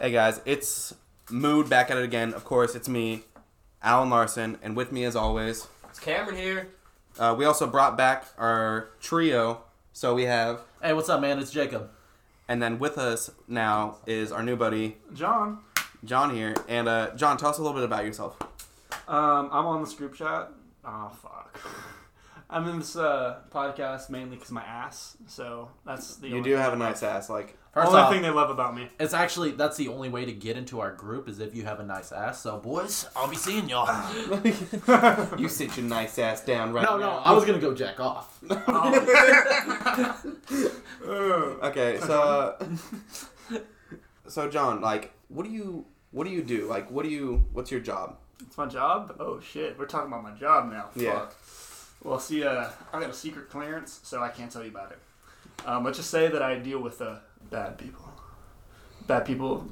Hey guys, it's Mood back at it again. Of course, it's me, Alan Larson, and with me as always, It's Cameron here. uh, we also brought back our trio. So we have, Hey, what's up, man? It's Jacob. and then with us now is our new buddy John, John here. And uh, John, tell us a little bit about yourself. um, I'm on this group chat. Oh fuck. I'm in this uh, podcast mainly because my ass. So that's the You only do thing have a nice ass, like First only off, thing they love about me. it's actually that's the only way to get into our group is if you have a nice ass. So, boys, I'll be seeing y'all. you sit your nice ass down right no, now. no, no, I was gonna go jack off. Okay, so uh, so John, like, what do you what do you do? Like, what do you what's your job? It's my job. Oh shit, we're talking about my job now. Yeah. Fuck. Well, see, uh, I got a secret clearance, so I can't tell you about it. Um, let's just say that I deal with uh, bad people, bad people,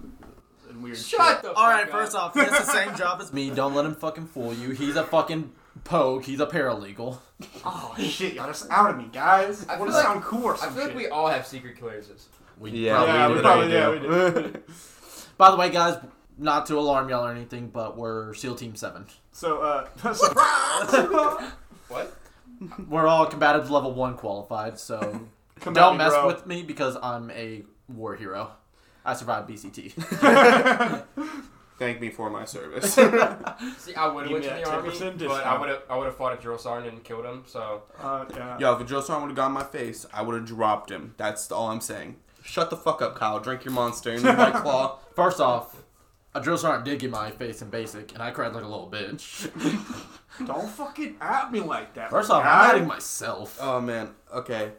and weird. Shut shit. the fuck All right, up. first off, he has the same job as me. Don't let him fucking fool you. He's a fucking pogue. He's a paralegal. Oh shit, y'all just outed me, guys. I I want feel to like- sound cool or I some feel like shit. we all have secret clearances. We Yeah, Yeah, we do, probably- we yeah, do. By the way, guys, not to alarm y'all or anything, but we're SEAL Team Seven. So, uh, so- What? We're all combative level one qualified, so come don't me, mess bro. with me because I'm a war hero. I survived BCT. Thank me for my service. See, I would have Give went to the army, 10% but I would have I would have fought a drill sergeant and killed him. So Uh, yeah. Yo, if a drill sergeant would have got in my face, I would have dropped him. That's all I'm saying. Shut the fuck up, Kyle. Drink your monster and your white claw. First off, a drill sergeant did get my face in basic, and I cried like a little bitch. Don't fucking at me like that. First off. I'm adding myself. Oh man. Okay.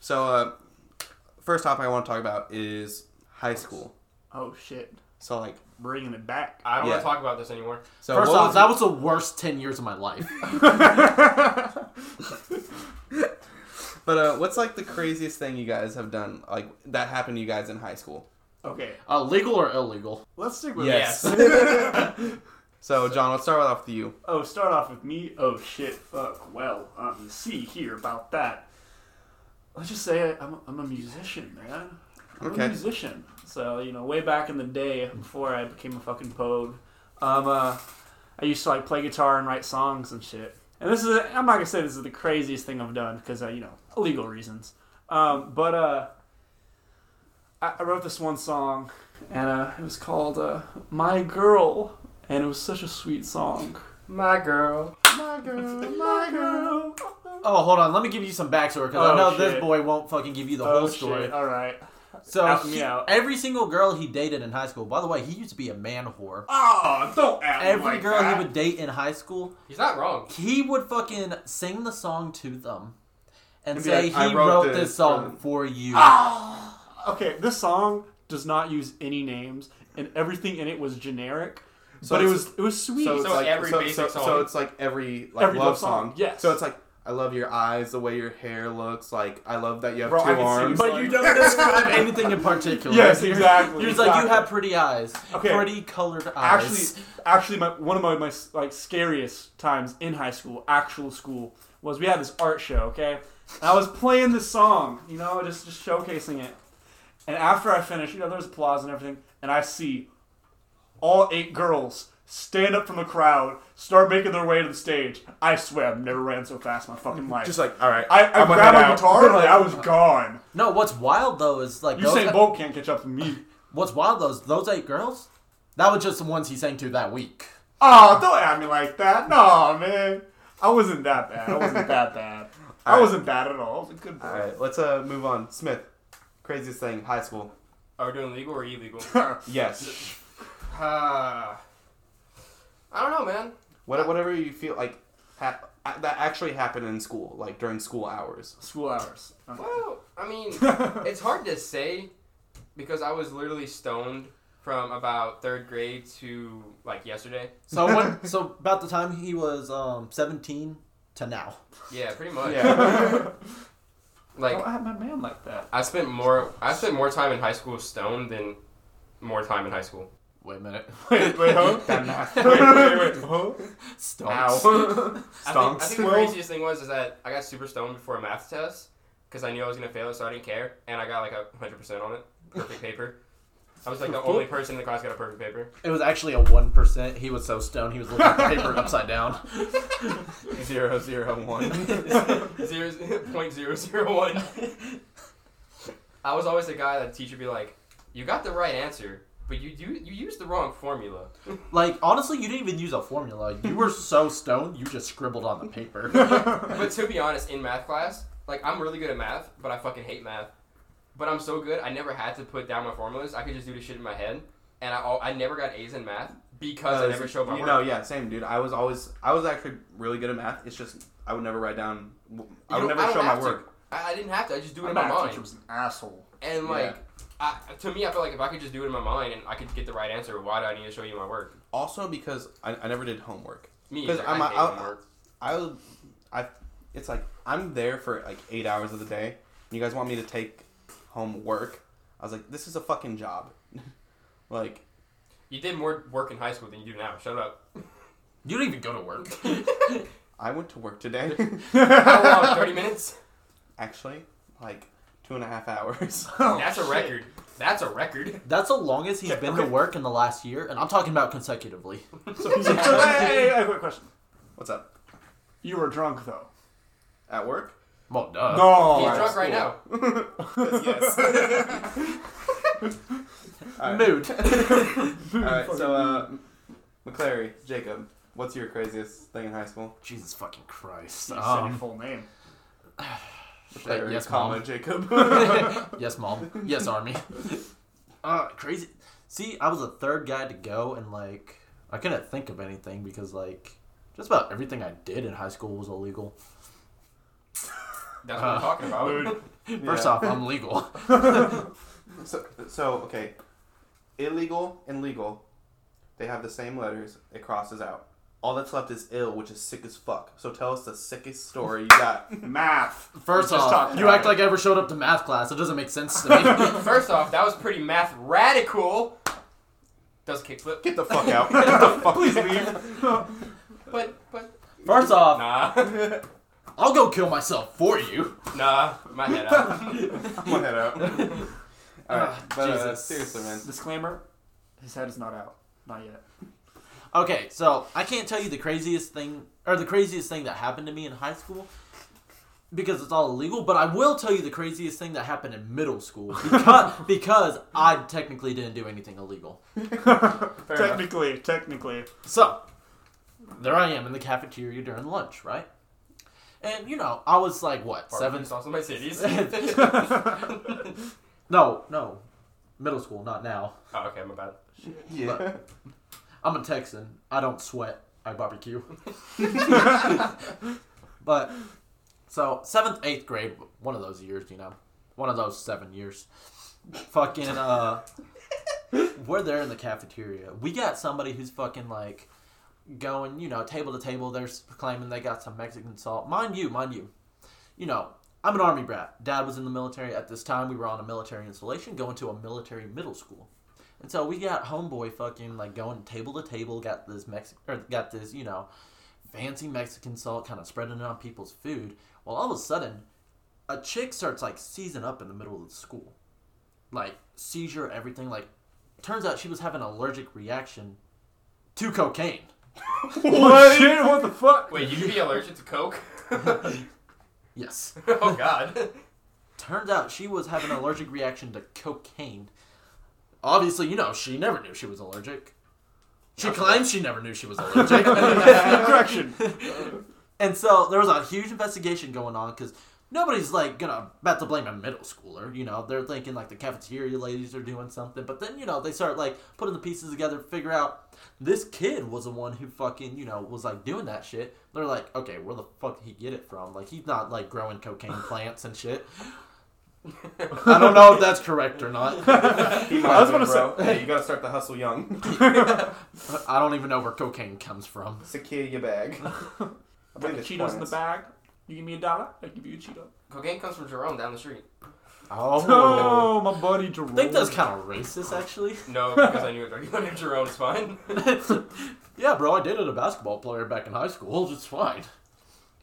So uh, first topic I want to talk about is high school. Oh shit, So like, bringing it back. I don't Yeah. want to talk about this anymore. so First what off, was that was the worst ten years of my life. But uh, what's like the craziest thing you guys have done, like that happened to you guys in high school? Okay, Uh, legal or illegal? let's stick with Yes. this. So John, let's start off with you. oh, start off with me. Oh shit, fuck. Well, um, see here about that. Let's just say I'm, I'm a musician, man. I'm Okay. a musician. So you know, way back in the day, before I became a fucking pogue, um, uh, I used to like play guitar and write songs and shit. And this is, I'm not gonna say this is the craziest thing I've done because uh, you know, legal reasons. Um, but uh, I, I wrote this one song, and uh, it was called uh, "My Girl," and it was such a sweet song. My girl. My girl, my girl. Oh, hold on. Let me give you some backstory because I Oh, know shit. this boy won't fucking give you the Oh whole story. shit! All right. So Out me he- out. every single girl he dated in high school. By the way, he used to be a man whore. Oh, don't act Every like girl that. he would date in high school, He's not wrong. he would fucking sing the song to them and And say like, he wrote wrote, this this song for- for you. Okay, this song does not use any names, and everything in it was generic. So but it was it was sweet. So it's So like every so, basic so, song. so it's like every like Every love, love song. song, yes. So it's like I love your eyes, the way your hair looks. Like I love that you have Bro, I two can see arms. But you don't describe anything in particular. Yes, You're- exactly, You're just like you exactly. have pretty eyes, Okay. pretty colored eyes. actually, actually, my, one of my, my like scariest times in high school, actual school, was we had this art show. Okay, and I was playing this song, you know, just just showcasing it. And after I finish, you know, there's applause and everything, and I see all eight girls stand up from the crowd, start making their way to the stage. I swear, I've never ran so fast in my fucking life. Just like all right, I, I I'm grabbed my out. guitar and like, I was gone. no, what's wild though is like those, Usain Bolt can't catch up to me. what's wild though is those eight girls. That was just the ones he sang to that week. Oh, don't at me like that. No, man. I wasn't that bad. I wasn't that bad. I Alright. wasn't bad at all. I was a good boy. All right, let's uh move on. Smith, craziest thing, high school. Are we doing legal or illegal? Yes. Uh, I don't know, man. What, whatever you feel like ha- that actually happened in school, like during school hours. School hours. Okay. Well, I mean, it's hard to say because I was literally stoned from about third grade to like yesterday. So when, so about the time he was um 17 to now. Yeah, pretty much. Yeah. Like Don't at my man like that. I spent more I spent more time in high school stoned than more time in high school. Wait a minute. Wait, wait, huh? That math. wait, wait, wait, huh? Stonks. Ow. I think, I Stonks. think the Well- craziest thing was is that I got super stoned before a math test because I knew I was gonna fail it, so I didn't care, and I got like a hundred percent on it, perfect paper. I was like the only person in the class got a perfect paper. It was actually a one percent. He was so stoned he was looking at the paper upside down. Zero zero one. zero point zero zero one. I was always the guy that the teacher would be like, "You got the right answer, but you you you used the wrong formula." Like honestly, you didn't even use a formula. You were so stoned, you just scribbled on the paper. But to be honest, in math class, like I'm really good at math, but I fucking hate math. But I'm so good, I never had to put down my formulas. I could just do the shit in my head, and I al- I never got A's in math because I never showed my you work. know, yeah, same dude. I was always, I was actually really good at math. It's just I would never write down. I You would don't- never I show my have to. work. I, I didn't have to. I just do it My in my mind. teacher was an asshole. And Yeah. like, I, to me, I feel like if I could just do it in my mind and I could get the right answer, why do I need to show you my work? Also because I, I never did homework. Me, 'Cause either. I'm I a- hate I'll- homework. I, would- I, it's like I'm there for like eight hours of the day. And you guys want me to take home work? I was like, this is a fucking job. like, You did more work in high school than you do now. Shut up. you didn't even go to work. I went to work today. How long? Thirty minutes? Actually, like two and a half hours. That's a oh, shit. record. That's a record. That's the longest he's been to work in the last year, and I'm talking about consecutively. So, so, so, hey, hey, hey, quick question. What's up? You were drunk though. At work? Well, duh. no. He's drunk right cool. now. yes. Alright. Mood. Alright, so uh McClary, Jacob, what's your craziest thing in high school? Jesus fucking Christ. You said your Um, full name. McClary, yes, comma, Mom. Jacob. yes, mom. Yes, army. Uh, crazy. See, I was the third guy to go, and like, I couldn't think of anything because like, just about everything I did in high school was illegal. That's what I'm talking about. First Yeah. off, I'm legal. So, so okay, illegal and legal, they have the same letters. It crosses out. All that's left is ill, which is sick as fuck. So tell us the sickest story you got. Math. First just off, talked you about act it. like I ever showed up to math class. It doesn't make sense to me. First off, that was pretty math radical. Does a kickflip? Get the fuck out. Get the fuck Please leave. But but First off, nah I'll go kill myself for you. nah my head out. I'm head out. Alright, Ah, but uh, Jesus. seriously, man. Disclaimer: His head is not out. Not yet. Okay, so I can't tell you the craziest thing or the craziest thing that happened to me in high school because it's all illegal, but I will tell you the craziest thing that happened in middle school because because I technically didn't do anything illegal. enough. technically, technically. So, there I am in the cafeteria during lunch, right? And you know, I was like what, Seven 7 sauce in my cities. No, no. Middle school, not now. oh, okay, my bad. Yeah. I'm a Texan. I don't sweat. I barbecue. but so seventh, eighth grade, one of those years, you know, one of those seven years. Fucking uh, we're there in the cafeteria. We got somebody who's fucking like going, you know, table to table. They're claiming they got some Mexican salt. Mind you, mind you, you know. I'm an army brat. Dad was in the military at this time. We were on a military installation, going to a military middle school. And so we got homeboy fucking like going table to table, got this Mexican or got this, you know, fancy Mexican salt kind of spreading it on people's food. Well, all of a sudden, a chick starts like seizing up in the middle of the school. Like seizure, everything. Like turns out she was having an allergic reaction to cocaine. What? Shit, what the fuck? Wait, you can be allergic to Coke? Yes. oh God. Turns out she was having an allergic reaction to cocaine. Obviously, you know, she never knew she was allergic. She claims she never knew she was allergic. Correction. And so there was a huge investigation going on because nobody's like gonna about to blame a middle schooler. You know, they're thinking like the cafeteria ladies are doing something, but then you know they start like putting the pieces together, figure out this kid was the one who fucking you know was like doing that shit. They're like, okay, where the fuck did he get it from? Like he's not like growing cocaine plants and shit. I don't know if that's correct or not. He might I was gonna bro. Hey, you gotta start the hustle young. I don't even know where cocaine comes from. Secure your bag. I Got believe the it's Cheetos in the points. bag. You give me a dollar, I give you a Cheeto. Cocaine comes from Jerome down the street. Oh, oh my buddy Jerome. I think that's kind of racist, actually. No, because I knew it already under Jerome. It's fine. yeah, bro, I dated a basketball player back in high school. It's fine.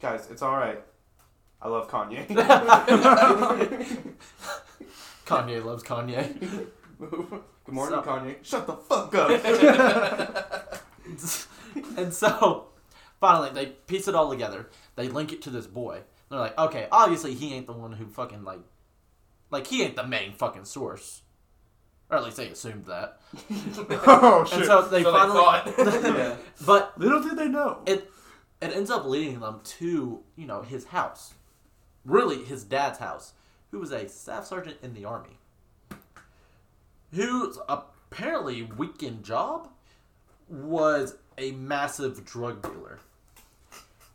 Guys, it's alright. I love Kanye. Kanye loves Kanye. Good morning, So- Kanye. Shut the fuck up. and so finally they piece it all together. They link it to this boy. They're like, okay, obviously he ain't the one who fucking like, like he ain't the main fucking source, or at least they assumed that. oh And shit! so they So they finally, thought. yeah. but Little did they know. it it ends up leading them to you know his house, really his dad's house, who was a staff sergeant in the army, whose apparently weekend job was a massive drug dealer.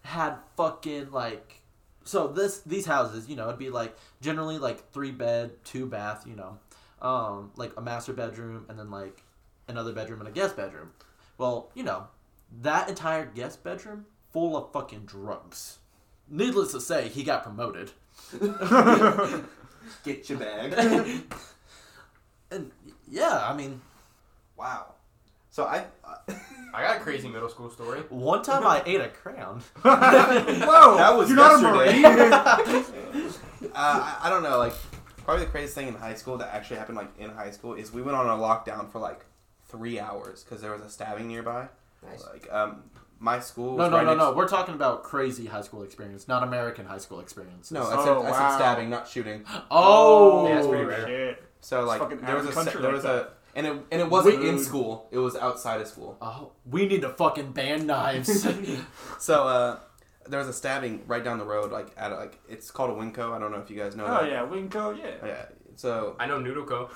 Had fucking like so this these houses, you know, it'd be like generally like three bed, two bath, you know, um, like a master bedroom and then like another bedroom and a guest bedroom. Well, you know, that entire guest bedroom full of fucking drugs. Needless to say, he got promoted. Get your bag. And yeah, I mean, wow. So I, I got crazy middle school story. one time I ate a crayon. Whoa! That was You're not a marine. uh, I, I don't know. Like, probably the craziest thing in high school that actually happened, like in high school, is we went on a lockdown for like three hours because there was a stabbing nearby. Nice. Like, um, my school. No, was no, right no, next- no. We're talking about crazy high school experience, not American high school experience. No, I Oh, said, I said stabbing, not shooting. Oh, Yeah, that's pretty rare. Shit. So like, there was a Arab se- country there was a and it and it wasn't in school. It was outside of school. Oh, we need to fucking ban knives. So uh, there was a stabbing right down the road, like at a, like it's called a Winco. I don't know if you guys know. Oh that. yeah, Winco. Yeah. Yeah. So I know Noodleco.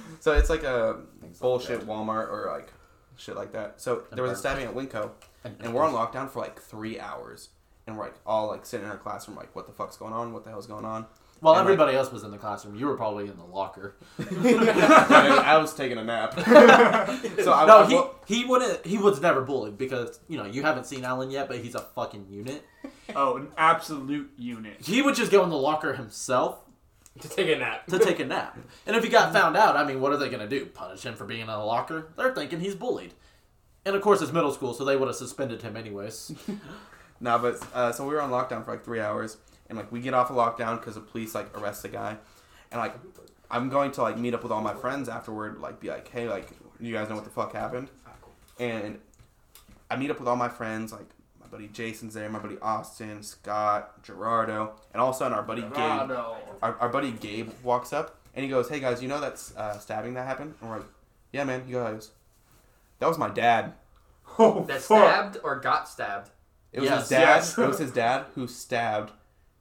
So it's like a bullshit Walmart or like shit like that. So there was a stabbing at Winco, and we're on lockdown for like three hours, and we're like all like sitting in our classroom, like what the fuck's going on? What the hell's going on? Well, and, like- everybody else was in the classroom. You were probably in the locker. I, I was taking a nap. so I, no, I, he he wouldn't. He was never bullied because you know you haven't seen Alan yet, but he's a fucking unit. Oh, an absolute unit. He would just go in the locker himself to take a nap. to take a nap. And if he got found out, I mean, what are they gonna do? Punish him for being in the locker? They're thinking he's bullied. And of course, it's middle school, so they would have suspended him anyways. Nah, but uh, so we were on lockdown for like three hours, and like we get off of lockdown because the police like arrest the guy, and like I'm going to like meet up with all my friends afterward, like be like, hey, like you guys know what the fuck happened, and I meet up with all my friends, like my buddy Jason's there, my buddy Austin, Scott, Gerardo, and all of a sudden our buddy Gabe, our, our buddy Gabe walks up and he goes, hey guys, you know that uh, stabbing that happened? And we're like, yeah, man. He goes, that was my dad. Oh, That fuck. stabbed or got stabbed. It was Yes. his dad. Yes. it was his dad who stabbed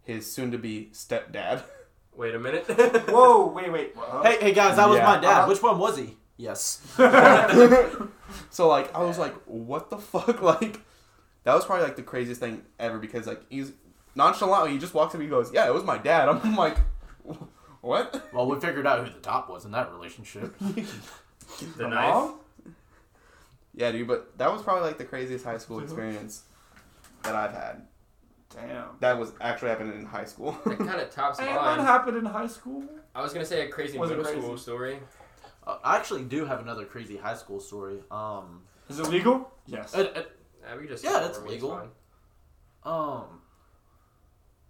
his soon-to-be stepdad. Wait a minute. Whoa, wait, wait. What? hey, hey guys, that was Yeah. my dad. Uh-huh. Which one was he? Yes. so like, I was like, what the fuck? Like, that was probably like the craziest thing ever because like he's nonchalantly he just walks up and he goes, yeah, it was my dad. I'm like, what? Well, we figured out who the top was in that relationship. the The knife. mom? Yeah, dude. But that was probably like the craziest high school experience that I've had. Damn. That was actually happening in high school. That kind of tops Hey, that mine. happened in high school. I was gonna say a crazy Was it middle crazy? school story. Uh, I actually do have another crazy high school story. Um, Is it legal? Yes. it, it, Uh, we just Yeah, that's it's legal. fine. um,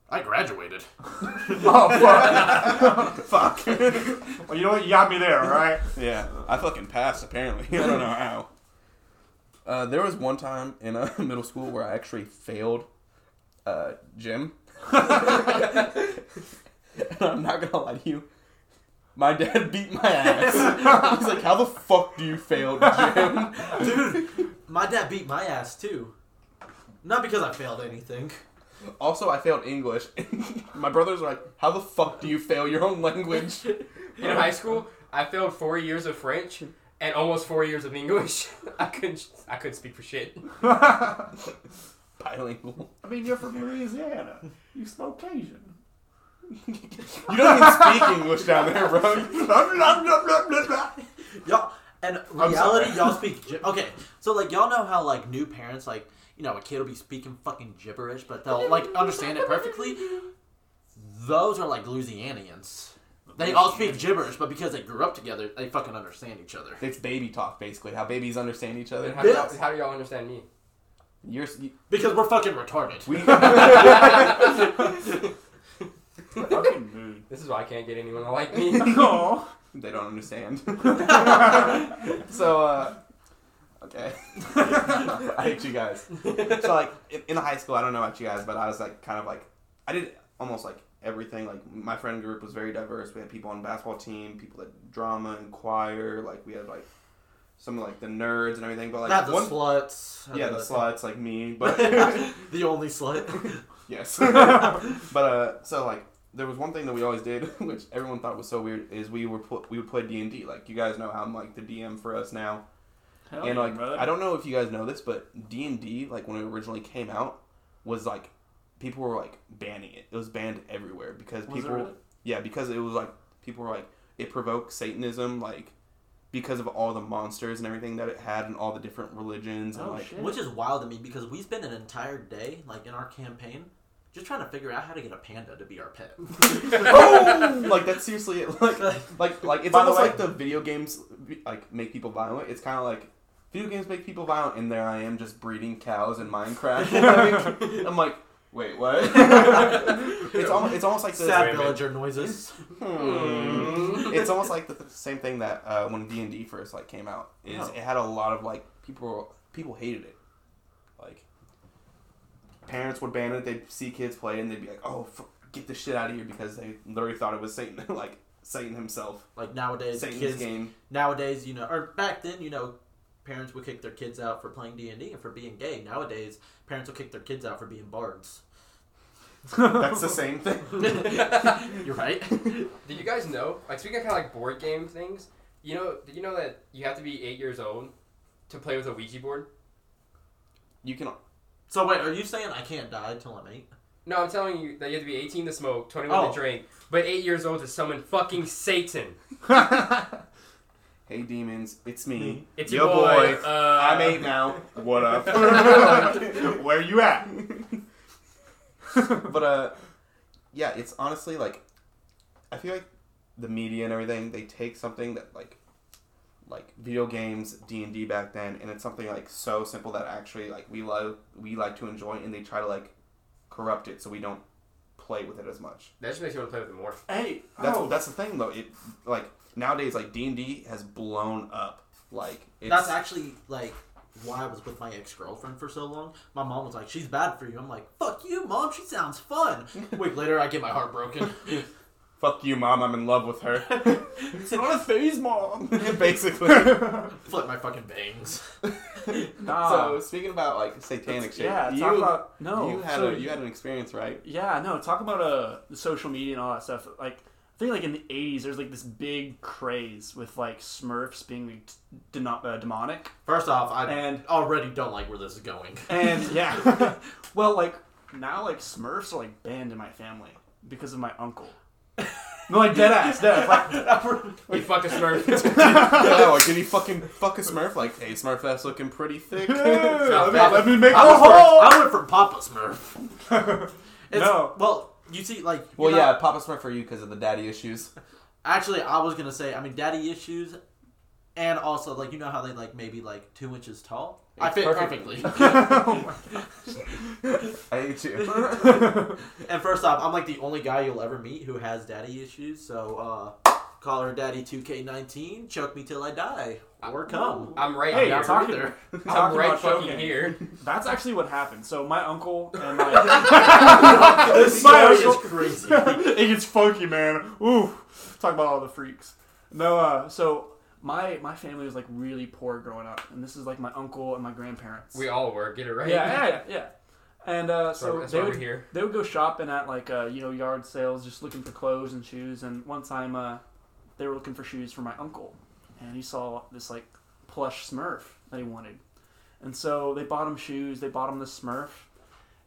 I graduated. oh fuck. Fuck. well, you know what? You got me there. All right. Yeah, I fucking passed apparently. I don't know how. Uh, there was one time in uh, middle school where I actually failed uh, gym. and I'm not gonna lie to you. My dad beat my ass. He's like, "How the fuck do you fail gym?" Dude, my dad beat my ass too. Not because I failed anything. Also, I failed English. my brothers are like, "How the fuck do you fail your own language?" In high school, I failed four years of French and almost four years of English. I couldn't. I couldn't speak for shit. Bilingual. I mean, you're from Louisiana. You spoke Cajun. You don't even speak English down there, bro. Y'all, and reality, y'all speak. Gi- okay, so like y'all know how like new parents like you know a kid will be speaking fucking gibberish, but they'll like understand it perfectly. Those are like Louisianians. They all speak gibberish, but because they grew up together, they fucking understand each other. It's baby talk, basically. How babies understand each other. How, do y'all, how do y'all understand me? You're, you, Because we're fucking retarded. we, Fucking mood. This is why I can't get anyone to like me. Oh. they don't understand. so, uh, okay. I hate you guys. So, like, in, in high school, I don't know about you guys, but I was like, kind of like, I did almost like everything. Like, my friend group was very diverse. We had people on the basketball team, people that drama and choir. Like, we had like some of like the nerds and everything. But like, Not the one, sluts. yeah, the sluts like me, but the only slut. Yes. but uh, so like there was one thing that we always did, which everyone thought was so weird, is we were pl- we would play D and D. Like you guys know, how I'm like the DM for us now, Hell and like brother. I don't know if you guys know this, but D and D like when it originally came out was like people were like banning it. It was banned everywhere because Was people really? yeah because it was like people were like it provoked Satanism like because of all the monsters and everything that it had and all the different religions and Oh, like shit. Which is wild to me because we spent an entire day, like in our campaign, just trying to figure out how to get a panda to be our pet. oh, like that's seriously it. Like, like, like it's By the almost way- like the video games like make people violent. It's kind of like video games make people violent, and there I am just breeding cows in Minecraft. I'm like, wait, what? it's almost it's almost like the Sad Wait a minute. villager noises. Hmm. it's almost like the th- same thing that uh, when D and D first like came out is Oh. it had a lot of like people people hated it, like parents would ban it. They'd see kids play and they'd be like, oh, f- get this shit out of here because they literally thought it was Satan, like Satan himself, Like nowadays, Satan's kids. game. Nowadays, you know, or back then, you know, parents would kick their kids out for playing D and D and for being gay. Nowadays, parents will kick their kids out for being bards. That's the same thing. You're right. Did you guys know? Like speaking of kind of like board game things, you know? Did you know that you have to be eight years old to play with a Ouija board? You can. so wait, are you saying I can't die till I'm eight? No, I'm telling you that you have to be 18 to smoke, 21 Oh. to drink, but eight years old to summon fucking Satan. Hey demons, it's me. It's Yo your boy. boy. Uh, I'm eight now. What up? Where you at? but uh, yeah, it's honestly like, I feel like the media and everything they take something that like, like video games, D and D back then, and it's something like so simple that actually like we love we like to enjoy, and they try to like corrupt it so we don't play with it as much. That just makes you want to play with it more. Hey, That's oh, that's the thing though. It like nowadays like D and D has blown up. Like it's, That's actually like why I was with my ex girlfriend for so long. My mom was like, "She's bad for you." I'm like, "Fuck you, mom. She sounds fun." A week later, I get my heart broken. fuck you, mom. I'm in love with her. it's not a phase, mom. Basically. Flip my fucking bangs. Nah. So speaking about like satanic shit, yeah, you, talk about no. you had so, a, you had an experience, right? Yeah, no, talk about uh social media and all that stuff. Like I think like in the '80s, there's like this big craze with like Smurfs being like, d- deno- uh, demonic, First off, I and already don't like where this is going. and yeah, well, like now like Smurfs are like banned in my family because of my uncle. No, like dead ass, dead ass. Like, You fucked a Smurf. yeah, like did he fucking fuck a Smurf? Like, hey, Smurf ass looking pretty thick. let, me, let me make I, this went work. for, I went for Papa Smurf. It's, No. Well, you see, like. you well, know- yeah, Papa Smurf for you because of the daddy issues. Actually, I was gonna say, I mean, daddy issues, and also like you know how they like maybe like two inches tall. I fit Perfectly. perfectly. I hate you. and first off, I'm like the only guy you'll ever meet who has daddy issues. So uh, call her daddy 2K19. Choke me till I die, or come. I'm right Hey, here. you're talking- there. I'm talking right about fucking choking. here. That's actually what happened. So my uncle and my this My story is uncle- crazy. it gets funky, man. Ooh, talk about all the freaks. No, uh, so my my family was like really poor growing up, and this is like my uncle and my grandparents. We all were. Get it right. yeah, yeah, yeah, yeah. And uh, So so that's they why would we're here. they would go shopping at like uh, you know yard sales, just looking for clothes and shoes. And one time uh, they were looking for shoes for my uncle, and he saw this like plush Smurf that he wanted, and so they bought him shoes. They bought him the Smurf,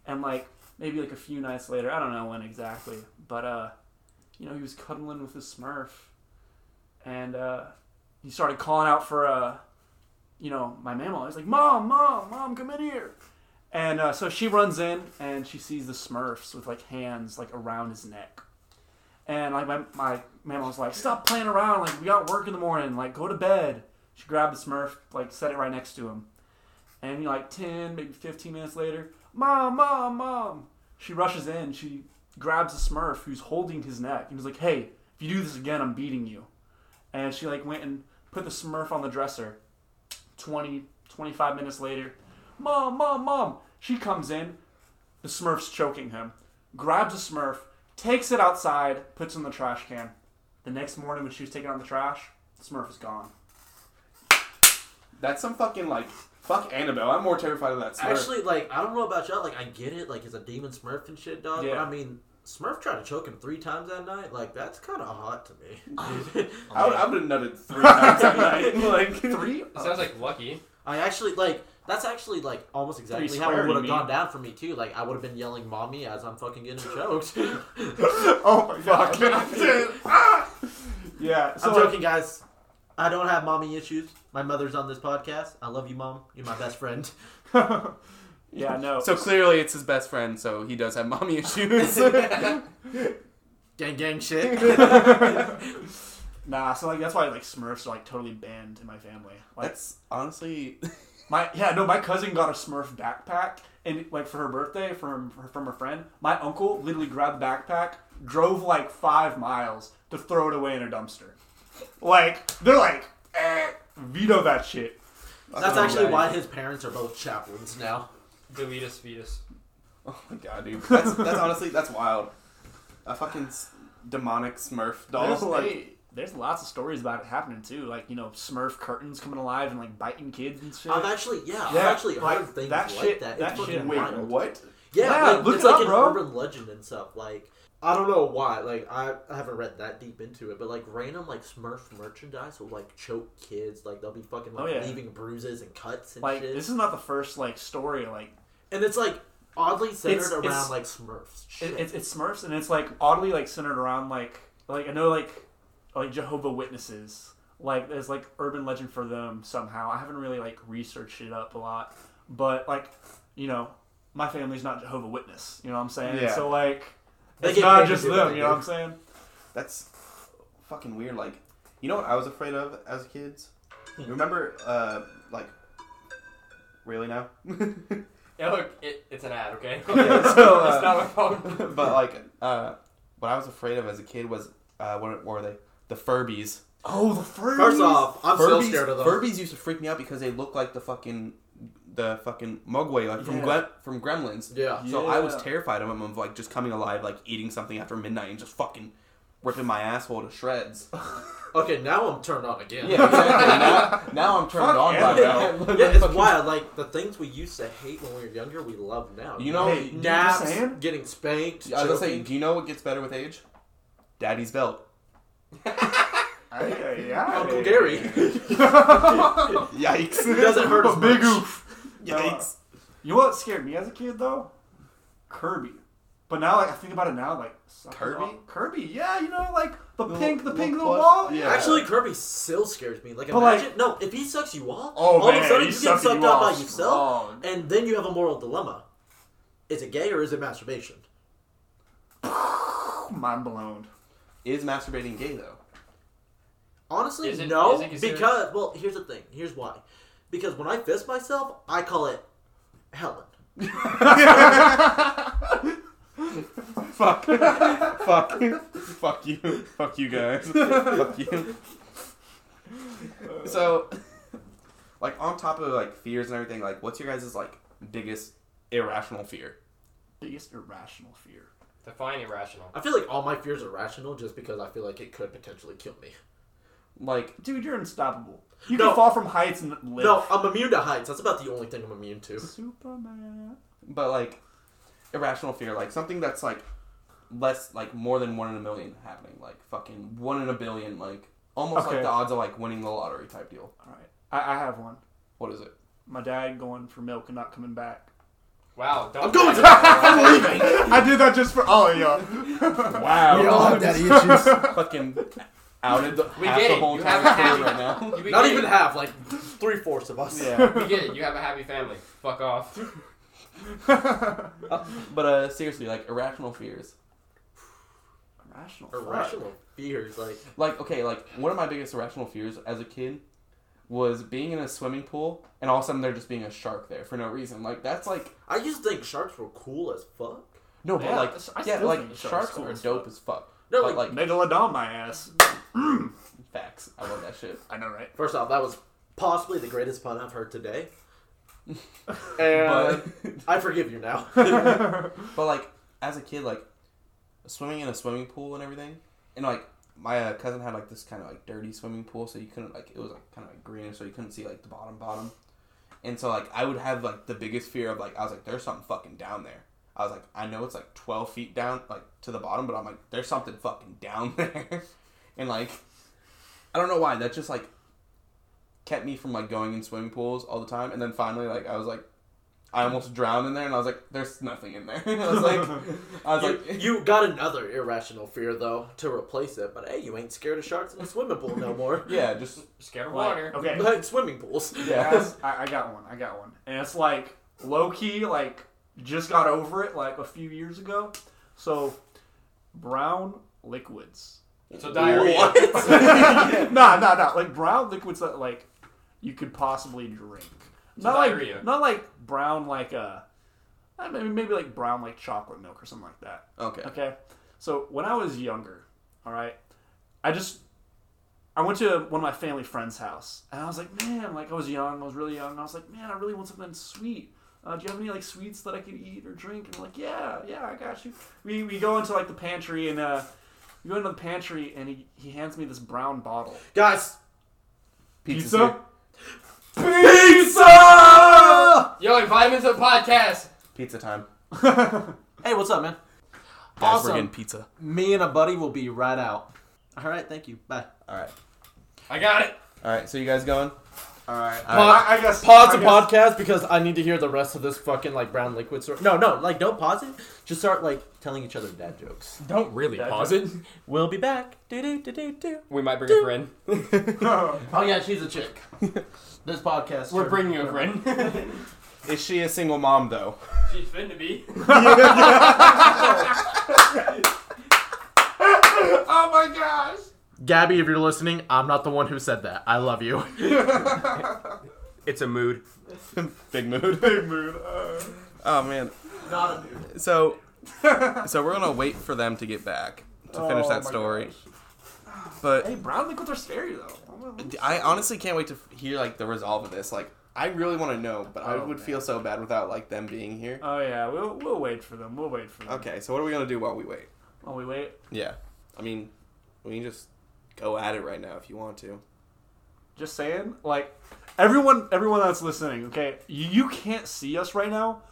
and like maybe like a few nights later, I don't know when exactly, but uh, you know he was cuddling with his Smurf, and uh, he started calling out for uh, you know my mama. He's like, "Mom, mom, mom, come in here." And uh, so she runs in and she sees the Smurfs with like hands like around his neck. And like my my mama was like, "Stop playing around! Like we got work in the morning. Like go to bed." She grabbed the Smurf, like set it right next to him. And you know, like ten, maybe fifteen minutes later, "Mom, mom, mom!" She rushes in. She grabs the Smurf who's holding his neck and was like, "Hey, if you do this again, I'm beating you." and she like went and put the Smurf on the dresser. 20, 25 minutes later, mom, mom, mom. She comes in, the Smurf's choking him, grabs the Smurf, takes it outside, puts it in the trash can. The next morning when she was taking out the trash, Smurf is gone. That's some fucking like fuck Annabelle. I'm more terrified of that. Smurf. Actually, like I don't know about y'all. Like I get it. Like it's a demon Smurf and shit, dog. But I mean, Smurf tried to choke him three times that night. Like that's kind of hot to me. I would, I would have nutted three times that night. Like Three? Sounds like lucky. I actually like that's actually like almost exactly how it would have gone down for me too. Like I would have been yelling "mommy" as I'm fucking getting choked. I'm oh my god. Ah! yeah. So like- joking, guys. I don't have mommy issues. My mother's on this podcast. I love you, mom. You're my best friend. yeah, no. so clearly it's his best friend, so he does have mommy issues. Gang, gang, shit. Nah, so like that's why like Smurfs are like totally banned in my family. Like That's honestly my yeah, no, my cousin got a Smurf backpack and like for her birthday from from her friend. My uncle literally grabbed the backpack, drove like five miles to throw it away in a dumpster. Like they're like, eh, veto that shit. That's actually why his parents are both chaplains now. Deletus fetus. Oh my god, dude. That's that's honestly that's wild. A fucking s- demonic Smurf doll. There's, like, hey, there's lots of stories about it happening too. Like you know, Smurf curtains coming alive and like biting kids and shit. I've actually, yeah, I've Yeah, actually like, heard things that like shit- that. that It's shit- wait, wild. what? Yeah, Yeah, like, look it's it like an bro. urban legend and stuff. Like I don't know why. Like I, I haven't read that deep into it, but like random like Smurf merchandise will like choke kids. Like they'll be fucking like Oh, yeah. leaving bruises and cuts and like shit. this is not the first like story like and it's like oddly centered It's- around it's- like Smurfs. It, it's it's Smurfs, and it's like oddly like centered around like like I know like like Jehovah Witnesses. Like there's like urban legend for them somehow. I haven't really like researched it up a lot, but like you know my family's not Jehovah Witness. You know what I'm saying? Yeah. So like They it's not just do them. they You know what. I'm saying? That's fucking weird. Like, you know what I was afraid of as kids? Hmm. Remember, uh, like, really now? Yeah, look, it, it's an ad, okay? Okay, so, uh, it's not my phone. but like, uh, what I was afraid of as a kid was, uh, what were they? The Furbies. Oh, the Furbies. First off, I'm still scared of them. Furbies used to freak me out because they look like the fucking, the fucking Mogwai, like from Yeah. Gle- from Gremlins. Yeah. So I was terrified of them, of like just coming alive, like eating something after midnight and just fucking ripping my asshole to shreds. Okay, now I'm turned on again. Yeah, exactly. now, now I'm turned Fuck on by Annabelle. that. yeah, it's wild. Like the things we used to hate when we were younger, we love now. You know, Hey, naps, just saying? getting spanked. I was gonna say, do you know what gets better with age? Daddy's belt. Ay, ay, ay. Uncle Gary. Yikes! It doesn't hurt as Big much. oof. Yikes! You know what scared me as a kid though? Kirby. But now, like I think about it now, like Kirby? all- Kirby, yeah, you know, like the The pink, the pink little little ball. yeah. Actually, Kirby still scares me. Like, But, like- imagine no, if he sucks you off, Oh all man, of a sudden you get sucking sucked you by yourself, strong. and then you have a moral dilemma: is it gay or is it masturbation? Mind blown. Is masturbating gay though? Honestly, Is it- no, is it because well, here's the thing. Here's why. Because when I fist myself, I call it Helen. Fuck! Fuck! Fuck you! Fuck you guys! Fuck you! So, like on top of like fears and everything, like what's your guys' like biggest irrational fear? Biggest irrational fear. Define irrational. I feel like all my fears are rational, just because I feel like it could potentially kill me. Like, Dude, you're unstoppable. You No. can fall from heights and live. No, I'm immune to heights. That's about the only thing I'm immune to. Superman. but like irrational fear, like something that's like less, like more than one in a million happening, like fucking one in a billion, like almost Okay. like the odds of like winning the lottery type deal. All right, I, I have one. What is it? My dad going for milk and not coming back. Wow, don't I'm going to. I'm leaving. I did that just for all of y'all. Wow! We all have daddy issues. fucking outed the, We half get the it. whole You entire have a crew happy- right now. You be Not gay. even half, like three fourths of us. Yeah. We get it. You have a happy family. Fuck off. But uh, seriously, like irrational fears. Irrational. Irrational fears, like Like okay, like one of my biggest irrational fears as a kid was being in a swimming pool and all of a sudden there just being a shark there for no reason. Like that's like I used to think sharks were cool as fuck. no, but Yeah, like I yeah, still like think sharks sharks cool are as dope fuck. as fuck. No, but like, like Megalodon, my ass. Facts. I love that shit. I know, right? First off, that was possibly the greatest pun I've heard today. But And I forgive you now. but like as a kid, like swimming in a swimming pool and everything, and like my uh, cousin had like this kind of like dirty swimming pool, so you couldn't like it was like kind of like greenish, so you couldn't see like the bottom bottom. And so like I would have like the biggest fear of like I was like there's something fucking down there. I was like I know it's like twelve feet down like to the bottom, but I'm like there's something fucking down there, and like I don't know why that just like kept me from like going in swimming pools all the time. And then finally like I was like I almost drowned in there, and I was like there's nothing in there. I was like I was you, like you got another irrational fear though to replace it, but hey, you ain't scared of sharks in a swimming pool no more. yeah, just Scared of Like, water. okay. Like swimming pools. yeah. Guys, I, I got one. I got one. And it's like low key, like just got over it like a few years ago. So brown liquids. So diarrhea. nah, nah, nah. Like brown liquids that like you could possibly drink. So Not like diarrhea. not like brown like uh uh, maybe maybe like brown like chocolate milk or something like that. Okay. Okay. So when I was younger, all right, I just I went to one of my family friends' house, and I was like, man, like I was young, I was really young. I was like, man, I really want something sweet. Uh, do you have any like sweets that I could eat or drink? And I'm like, yeah, yeah, I got you. We, we go into like the pantry and uh, we go into the pantry and he, he hands me this brown bottle. Guys, Pizza's Pizza? Here. pizza! Yo, invite him into the podcast. Pizza time. Hey, what's up, man? Guys, Awesome. we're getting pizza. Me and a buddy will be right out. All right, thank you. Bye. All right. I got it. All right. So you guys going? All right. All right. I, I guess Pause I the guess- podcast because I need to hear the rest of this fucking like brown liquid story. No, no, like don't pause it. Just start like telling each other dad jokes. Don't really That pause joke. it. We'll be back. Do do do do do. We might bring a friend. Oh yeah, she's a chick. This podcast. We're bringing a friend. Is she a single mom though? She's finna be. oh my gosh. Gabby, if you're listening, I'm not the one who said that. I love you. It's a mood. Big mood. Big mood. Uh, Oh man. Not a dude. So, so we're gonna wait for them to get back to finish Oh that my story. gosh. But Hey, brown liquids are scary though. I honestly can't wait to hear like the resolve of this. Like, I really want to know, but I Oh, would man. feel so bad without like them being here. Oh yeah, we'll we'll wait for them. We'll wait for them. Okay, so what are we gonna do while we wait? While we wait, Yeah, I mean, we can just go at it right now if you want to. just saying, like everyone, everyone that's listening, okay, you, you can't see us right now,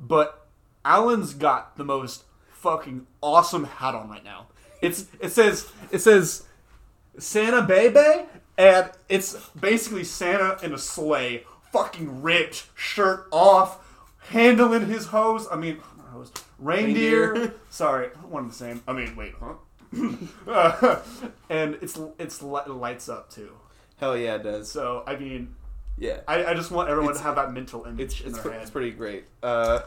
but Alan's got the most fucking awesome hat on right now. It's it says it says Santa Baby, and it's basically Santa in a sleigh, fucking ripped, shirt off, handling his hose. I mean, hose, reindeer. Reindeer. Sorry, one of the same. I mean, wait, huh? Uh, and it's it's lights up too. Hell yeah, it does. So I mean, Yeah, I, I just want everyone It's- to have that mental image it's in it's, their pre- head. it's pretty great. Uh,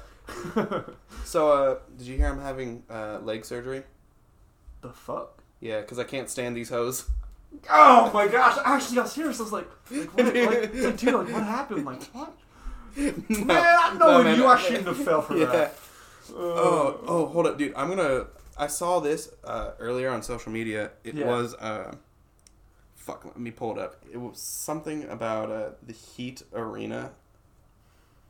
so uh, did you hear I'm having uh, leg surgery? the fuck? Yeah, because I can't stand these hoes. Oh my gosh! I actually got serious. I was like, like, what, like, like dude, like what happened? Like what? Man, I know No, man, you. I I- shouldn't have fell for yeah. that. Oh, oh, hold up, dude. I'm gonna. I saw this uh, earlier on social media. It Yeah. was. Uh, fuck. Let me pull it up. It was something about uh, the Heat Arena.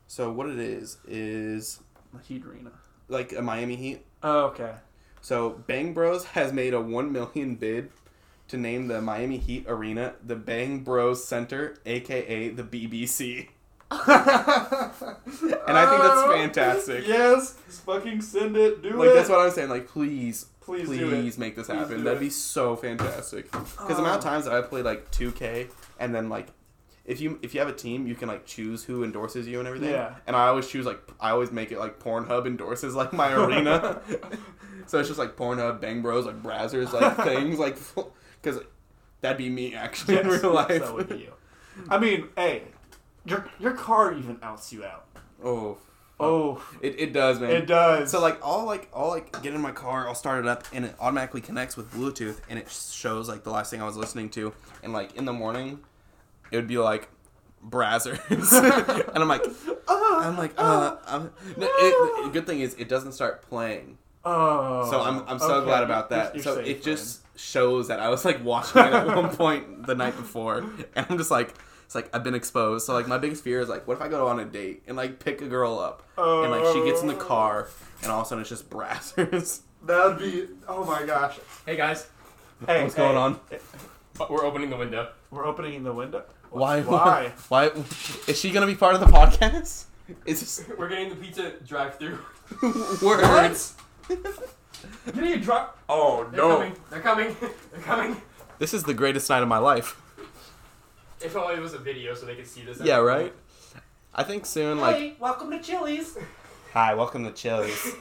So what it is is The Heat Arena. like a Miami Heat. Oh, okay. So Bang Bros has made a one million bid to name the Miami Heat Arena the Bang Bros Center, aka the BBC. And I think that's oh, fantastic. Yes, fucking send it. Do Like it. Like that's what I'm saying. Like please, Please please, make this Please happen. That'd it. be so fantastic. Because the amount of oh. times that I play like 2K and then like if you if you have a team, you can like choose who endorses you and everything. Yeah. And I always choose like I always make it like Pornhub endorses like my arena. so it's just like Pornhub, Bang Bros, like Brazzers, like things like because that'd be me actually in Yes, real yes, life. that would be you. I mean, hey, your your car even outs you out. oh, Oh, it, it does, man. it does. So like I'll like I'll like get in my car, I'll start it up, and it automatically connects with Bluetooth, and it shows like the last thing I was listening to, and like in the morning, it would be like Brazzers, and I'm like, I'm like, uh, I'm, no, it, the good thing is it doesn't start playing Oh. So I'm I'm so okay. glad about You're- that. you're so safe, it just shows that I was like watching it at one point the night before, and I'm just like. It's like I've been exposed. So like my biggest fear is like, what if I go on a date and like pick a girl up and like she gets in the car and all of a sudden it's just brassers. That would be. Oh my gosh. Hey guys, Hey, What's hey, going on? we're opening the window. We're opening the window. Why? Why? Why? Is she gonna be part of the podcast? Is this We're getting the pizza drive-through. words? Getting a drop. Oh They're coming. They're coming. They're coming. This is the greatest night of my life. If only it was a video so they could see this. Yeah, right. I think soon, like, Hey, welcome to Chili's. hi, welcome to Chili's.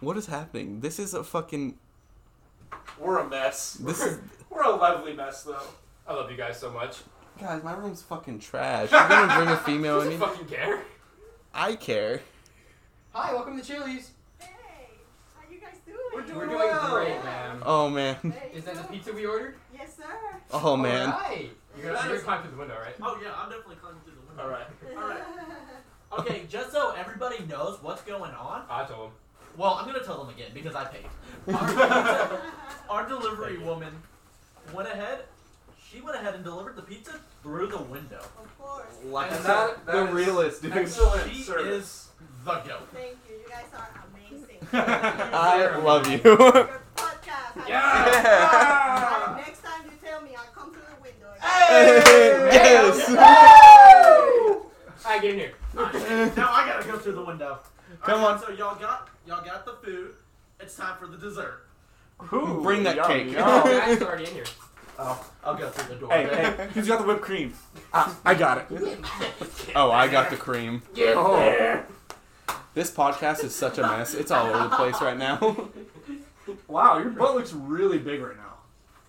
what is happening? This is a fucking. We're a mess. This is We're a lovely mess, though. I love you guys so much. guys. My room's fucking trash. You're gonna bring a female Does in it here? fucking care? I care. Hi, welcome to Chili's. Hey, how you guys doing? We're doing We're doing well. great, ma'am. Oh man. Hey, Is that the pizza we ordered? Yes, sir. Oh man. Alright. You're gonna, you're gonna climb through the window, right? Oh yeah, I'm definitely climbing through the window. All right. All right. Okay, just so everybody knows what's going on. I told him. Well, I'm gonna tell them again because I paid. Our, our delivery woman went ahead. She went ahead and delivered the pizza through the window. of course. Like And that- the that is realist, dude. Excellent She service. is the goat. Thank you. You guys are amazing. I love you. Your podcast. I Yeah. love it. Next time you tell me, I'll come through the window. Hey! Yes. I get in here. now I gotta go through the window. Come Alright, on. So y'all got y'all got the food. It's time for the dessert. Who Bring that yum, cake. yum. Oh, guys are already in here. Oh, I'll go through the door. hey, hey, who's got the whipped cream? I, I got it. Oh, I got the cream. Get Oh. there. This podcast is such a mess. It's all over the place right now. Wow, your butt looks really big right now.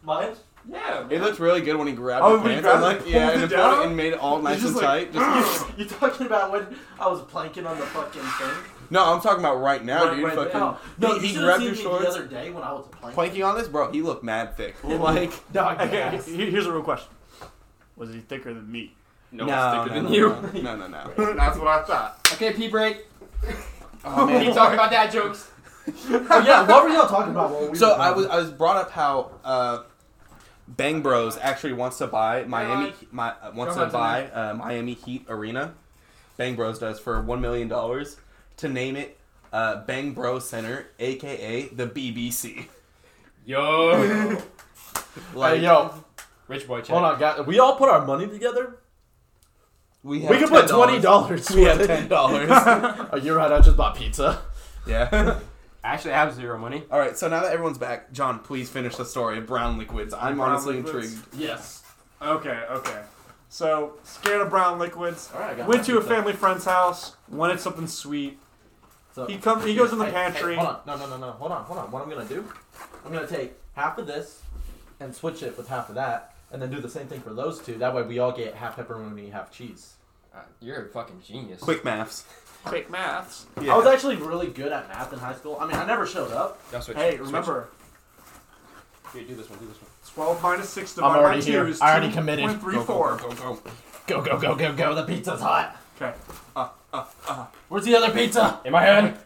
Mine? Yeah. It looked really good when he grabbed Oh, the when he pants and grabbed like it, yeah, pulled and it it, pulled it down? and made it all nice just and like- tight. Just, You talking about when I was planking on the fucking thing? No, I'm talking about right now, Right- dude. right fucking, Oh, no, he, he should grabbed your shorts. the other day when I was planking. Planking on this, bro. He looked mad thick. like Dog Okay, gas. here's a real question. Was he thicker than me? No, no, thicker no, than no, you. No, no, no. no. That's what I thought. Okay, pee break. Oh, Keep talking about dad jokes. oh yeah, what were y'all talking about? We So I was I was brought up how uh, Bang Bros actually wants to buy Miami on. my, uh, wants Go to buy uh, Miami Heat Arena. Bang Bros does for one million dollars to name it uh, Bang Bros Center, aka the BBC. Yo. Like hey, yo, Rich boy chat. hold on, guys. We all put our money together. we We have can put $10. twenty dollars. We have ten dollars. Oh, you're right. I just bought pizza. yeah. Actually, I have zero money. All right. So now that everyone's back, John, please finish the story of brown liquids. I'm Brown honestly liquids? intrigued. Yes. Okay, okay. So, scared of brown liquids. All right. I got Went my to a family friend's house. Wanted something sweet. So, He comes. He goes in the Hey, hey, pantry. hold on. No, no, no, no. Hold on, hold on. What I'm gonna do? I'm gonna take half of this and switch it with half of that, and then do the same thing for those two. That way, we all get half pepperoni, half cheese. Uh, you're a fucking genius. Quick maths. Quick maths. I was actually really good at math in high school. I mean, I never showed up. Now switch. Hey, switch. remember, Here, do this one. Do this one. 12 minus 6 I'm divided by already 2 here. is I already committed. 2.34. Go, go, go, go. Go, go, go, go, go. The pizza's hot. Okay. Uh-huh. Where's the other pizza? In my head.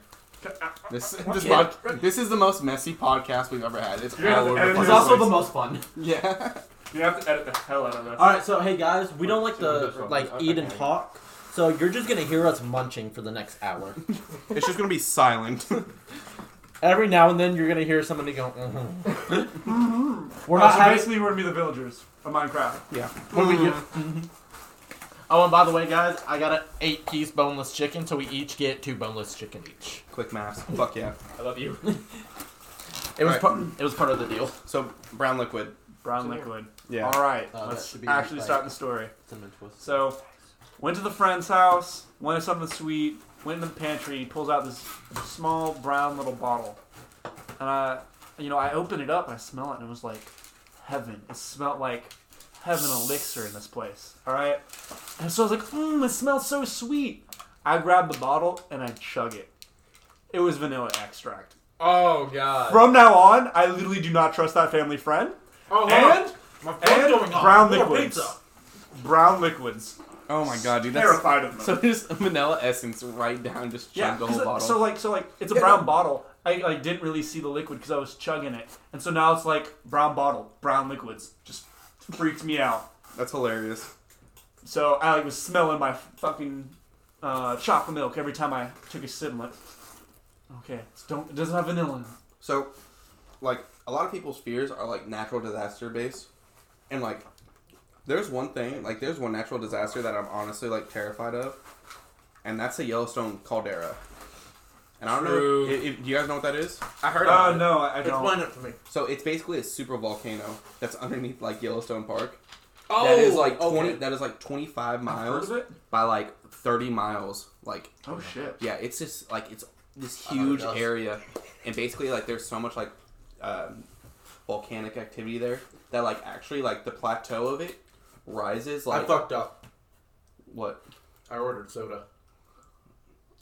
This this, pod, this is the most messy podcast we've ever had. It's You're gonna all over edit the It's place. also the most fun. Yeah. You have to edit the hell out of this. All right, so hey guys, we don't like to like Okay. eat and talk, so you're just gonna hear us munching for the next hour. It's just gonna be silent. Every now and then, you're gonna hear somebody go. Mm-hmm. mm-hmm. We're Oh, not so having. basically, we're gonna be the villagers of Minecraft. yeah. What do we get? Oh, and by the way, guys, I got an eight-piece boneless chicken, so we each get two boneless chicken each. Quick maths. Fuck yeah. I love you. It was Right. part. It was part of the deal. So brown liquid. Brown liquid. Yeah. All right, Uh, let's be actually like- start the story. Cinnamon twist. So, went to the friend's house, wanted something sweet, went in the pantry, he pulls out this small brown little bottle. And I, you know, I open it up, I smell it, and it was like heaven. It smelled like heaven elixir in this place. All right? And so I was like, mmm, it smells so sweet. I grabbed the bottle and I chug it. It was vanilla extract. Oh god. From now on, I literally do not trust that family friend. oh. And My and going on. brown More liquids. pizza. Brown liquids. Oh my god, dude, that's Terrified of them. so there's vanilla essence right down, just chug yeah, the 'cause whole it- bottle. so like so like it's a Yeah, brown no. bottle. I like didn't really see the liquid because I was chugging it, and so now it's like brown bottle, brown liquids. Just freaked me out. that's hilarious. So I like was smelling my fucking uh, chocolate milk every time I took a sip. I'm like, okay, it's don't it doesn't have vanilla in it. So, like, a lot of people's fears are like natural disaster based, and like, there's one thing, like, there's one natural disaster that I'm honestly like terrified of, and that's the Yellowstone caldera. And I don't True. know, if, if, do you guys know what that is? I heard Oh about it. no, I, I don't. Explain it to me. So it's basically a super volcano that's underneath like Yellowstone Park. Oh, that is like okay. twenty. That is like twenty five miles by like thirty miles. Like Oh shit. yeah, it's just like it's this I know it huge area, and basically like there's so much like um, volcanic activity there that like actually like the plateau of it rises like I fucked up. what? I ordered soda.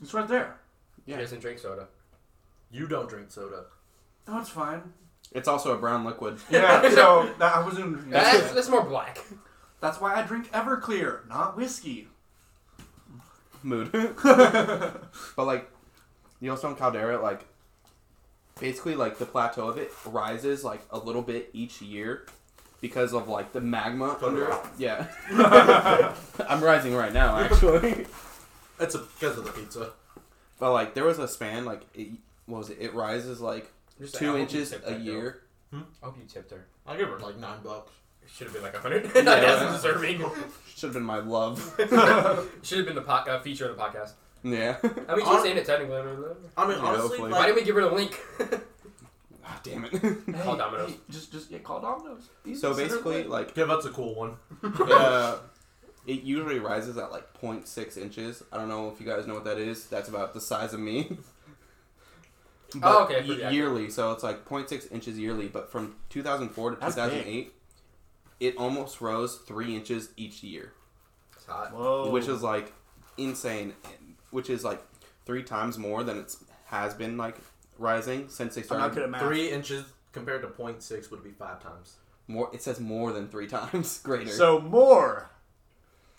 It's right there. He Yeah. doesn't drink soda. You don't drink soda. Oh, it's fine. It's also a brown liquid. Yeah. so that, I wasn't. That's, that's more black. That's why I drink Everclear, not whiskey. Mood. but like you also in caldera, like basically like the plateau of it rises like a little bit each year because of like the magma Go under it. Yeah. I'm rising right now actually. It's a, because of the pizza. But like there was a span like it, what was it? It rises like Just- I two hope you inches tipped a that year. girl. I hope you tipped her. I give her like nine bucks. It should have been like a hundred. Yeah. That's deserving. Should have been my love. Should have been the po- uh, feature of the podcast. yeah. I mean, Hon- she's saying it technically. I mean, Yeah, honestly, hopefully. Why like, didn't we give her the link? Ah, damn it. Call Domino's. hey, just, just yeah, call Domino's. Easy, so basically, there. like yeah, that's a cool one. uh, it usually rises at like 0.6 inches. I don't know if you guys know what that is. That's about the size of me. Oh, But okay, pretty ye- yearly, so it's like 0.6 inches yearly. But from 2004 to That's 2008, it almost rose three inches each year, It's hot. Whoa. which is like insane. Which is like three times more than it has been like rising since they I'm not started. good math. Three inches compared to 0.6 would be five times. More, it says more than three times greater. So more.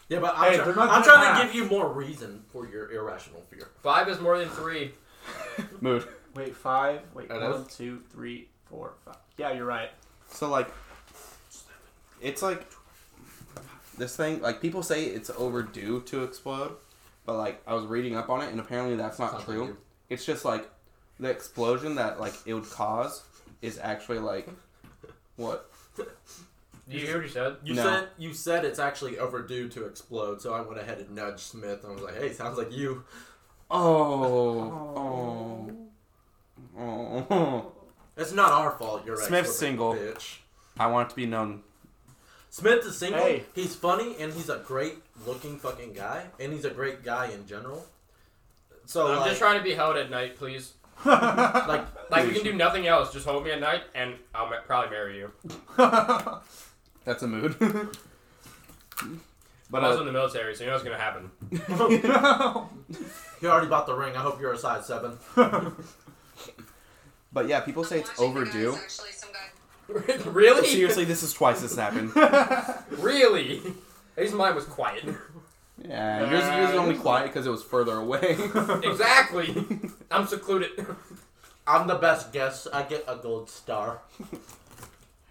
Yeah, but I'm, Hey, try- not I'm good at trying to give you more reason for your irrational fear. Five is more than three. mood. Wait, five. Wait, It one, is? two, three, four, five. Yeah, you're right. So like, it's like this thing. Like people say it's overdue to explode, but like I was reading up on it, and apparently that's not Sounds true. like you. it's just like the explosion that like it would cause is actually like what? Do you hear what you said? You No. said you said it's actually overdue to explode, so I went ahead and nudged Smith and I was like, "Hey, sounds like you." Oh, oh, oh. Oh. It's not our fault. You're right. Smith's single. Bitch. I want it to be known. Smith is single. Hey. He's funny and he's a great looking fucking guy, and he's a great guy in general. So I'm like, just trying to be held at night, please. like Like we can do nothing else. Just hold me at night, and I'll ma- probably marry you. That's a mood. But but I'm uh, in the military, so you know what's gonna happen. you already bought the ring. I hope you're a size seven. But yeah, people say it's overdue. Actually, some guy. really? Seriously, this is twice this happened. Really? At least mine was quiet. Yeah, yours, yours is only uh, quiet because it was further away. exactly. I'm secluded. I'm the best guess. I get a gold star.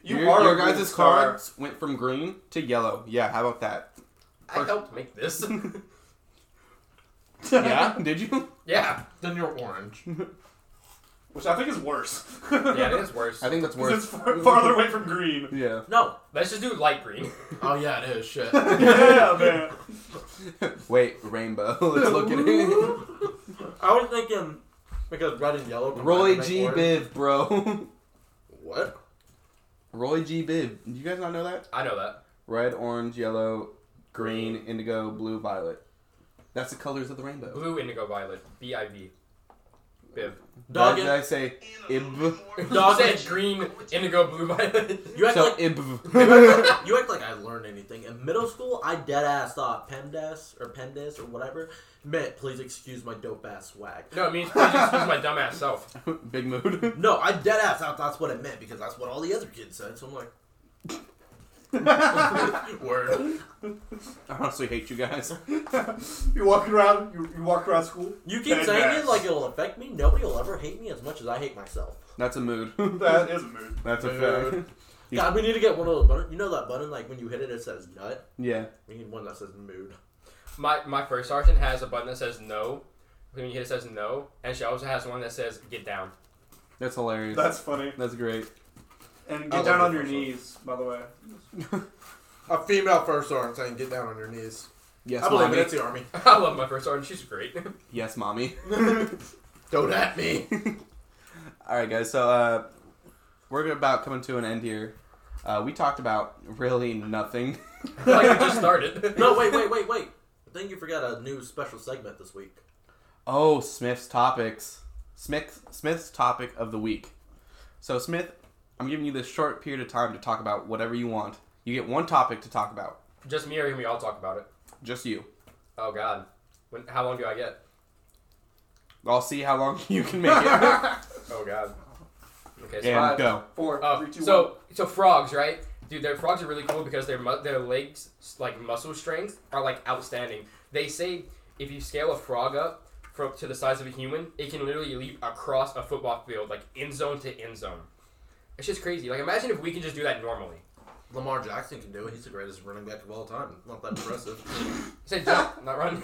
You your are your a guys' cards went from green to yellow. Yeah, how about that? I helped make this. Yeah, did you? yeah. Then you're orange. Which I think is worse. Yeah, it is worse. I think that's 'Cause it's worse. far, farther away from green. Yeah. No. Let's just do light green. Oh yeah, it is shit. yeah, man. Wait, rainbow. Let's look at it. I was thinking because red and yellow. combine Roy G. orange. Biv, bro. What? Roy G. Biv. Do you guys not know that? I know that. Red, orange, yellow, green, indigo, blue, violet. That's the colors of the rainbow. Blue, indigo, violet. B I V. Biv. Dog Did it. I say ib? Dog said green, indigo, blue, violet. You act So like ib. you act like I learned anything. In middle school, I dead ass thought PEMDAS or PEMDAS or whatever meant please excuse my dope ass swag. No, it means please excuse my dumbass self. Big mood. No, I dead ass thought that's what it meant because that's what all the other kids said. So I'm like, Word. I honestly hate you guys. You're walking around. You, you walk around school. You keep Dead saying ass. it like it'll affect me. Nobody will ever hate me as much as I hate myself. That's a mood. That is a mood. That's a Mood. fact. You- God, we need to get one of those buttons. You know that button, like when you hit it, it says nut. Yeah. We need one that says mood. My my first sergeant has a button that says no. When you hit it, it says no, and she also has one that says get down. That's hilarious. That's funny. That's great. And I get love down on your first one. knees, by the way. A female first sergeant saying get down on your knees. Yes, I believe mommy. it. It's the army. I love my first sergeant. She's great. Yes, mommy. Don't at me. All right, guys. So uh, we're about coming to an end here. Uh, we talked about really nothing. like we just started. no, wait, wait, wait, wait. I think you forgot a new special segment this week. Oh, Smith's topics. Smith Smith's topic of the week. So Smith, I'm giving you this short period of time to talk about whatever you want. You get one topic to talk about. Just me or can we all talk about it? Just you. Oh God. When, how long do I get? I'll see how long you can make it. Oh God. Okay, so and Five. go. Four, Oh, three, two, one. so so frogs, right? Dude, their frogs are really cool because their mu- their legs, like muscle strength, are like outstanding. They say if you scale a frog up from to the size of a human, it can literally leap across a football field, like end zone to end zone. It's just crazy. Like imagine if we can just do that normally. Lamar Jackson can do it. He's the greatest running back of all time. Not that impressive. Say jump, not run.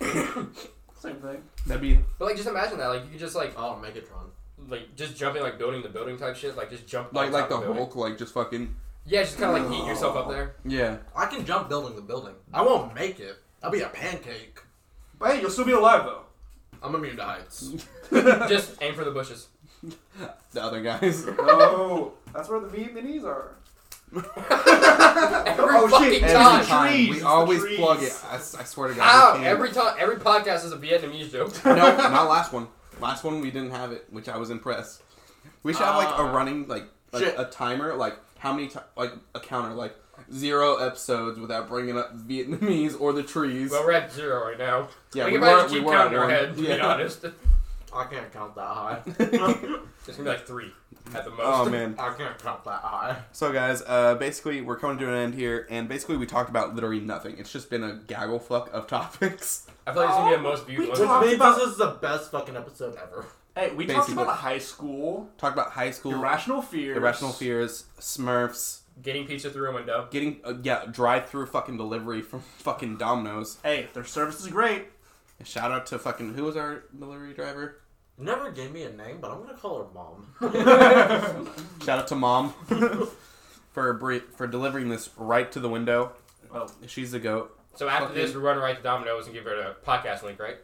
Same thing. That'd be but like just imagine that, like you could just like oh, Megatron. like just jumping like building the building type shit, like just jump like on like top the of building. Hulk, like just fucking Yeah, just kind of like eat yourself up there. yeah. I can jump building the building. I won't make it. I'll be a pancake. But hey, you'll still be alive though. I'm immune to heights. just aim for the bushes. The other guys. No, that's where the meat minis are. Every Oh, fucking shit, time. the time. trees, we always trees. plug it. I swear to God. Ow! Every time, every podcast is a Vietnamese joke. no, not last one. Last one we didn't have it, which I was impressed. We should have like a Ah. running like, like a timer, like how many ti like a counter, like zero episodes without bringing up Vietnamese or the trees. Well, we're at zero right now. yeah, we we can probably were we keep were at our one. head. To be Yeah. honest, I can't count that high. it's gonna be like three at the most. Oh man. I can't count that high. So guys, uh, basically we're coming to an end here, and basically we talked about literally nothing. It's just been a gaggle fuck of topics. I feel like it's gonna be the most viewed we one. talked- Which means about- this is the best fucking episode ever. Hey, we talked Basically. about high school, Talk about high school, irrational fears, irrational fears, Smurfs, Getting pizza through a window. getting uh, yeah drive through fucking delivery from fucking Domino's. Hey, their service is great. Shout out to fucking who was our delivery driver? Never gave me a name, but I'm gonna call her mom. Shout out to mom for bre- for delivering this right to the window. Oh, She's the goat. So after Fucking- this, we run right to Domino's and give her a podcast link, right?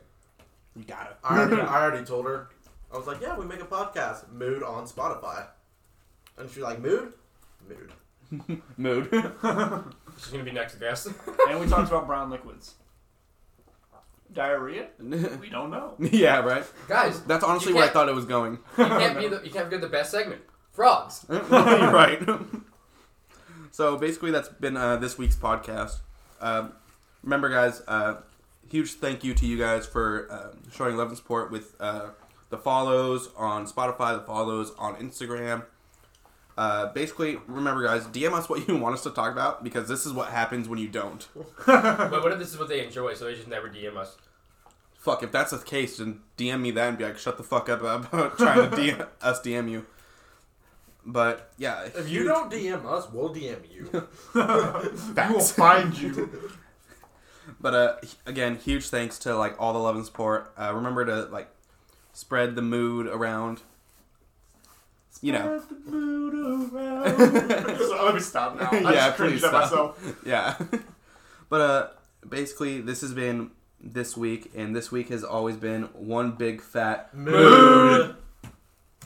You got it. I already, I already told her. I was like, yeah, we make a podcast, Mood on Spotify. And she's like, Mood? Mood. Mood. She's gonna be next guest. and we talked about brown liquids. Diarrhea? We don't know. yeah, right. Guys, That's honestly where I thought it was going. you can't be the you can't get the best segment. Frogs. You're right. so basically, that's been uh, this week's podcast. Um, remember, guys, uh, huge thank you to you guys for um showing love and support with uh, the follows on Spotify, the follows on Instagram. Uh, basically, remember, guys, DM us what you want us to talk about because this is what happens when you don't. But what if this is what they enjoy, so they just never DM us? Fuck, if that's the case, then DM me that and be like, shut the fuck up about trying to DM, us DM you. But yeah, If you don't DM us, we'll DM you. We will find you. But uh, again, huge thanks to like all the love and support. Uh, remember to like spread the mood around. You know, Spread the mood around. so let me stop now. I Yeah, just cringed please stop. myself. yeah. but uh, basically, this has been this week, and this week has always been one big fat Mood.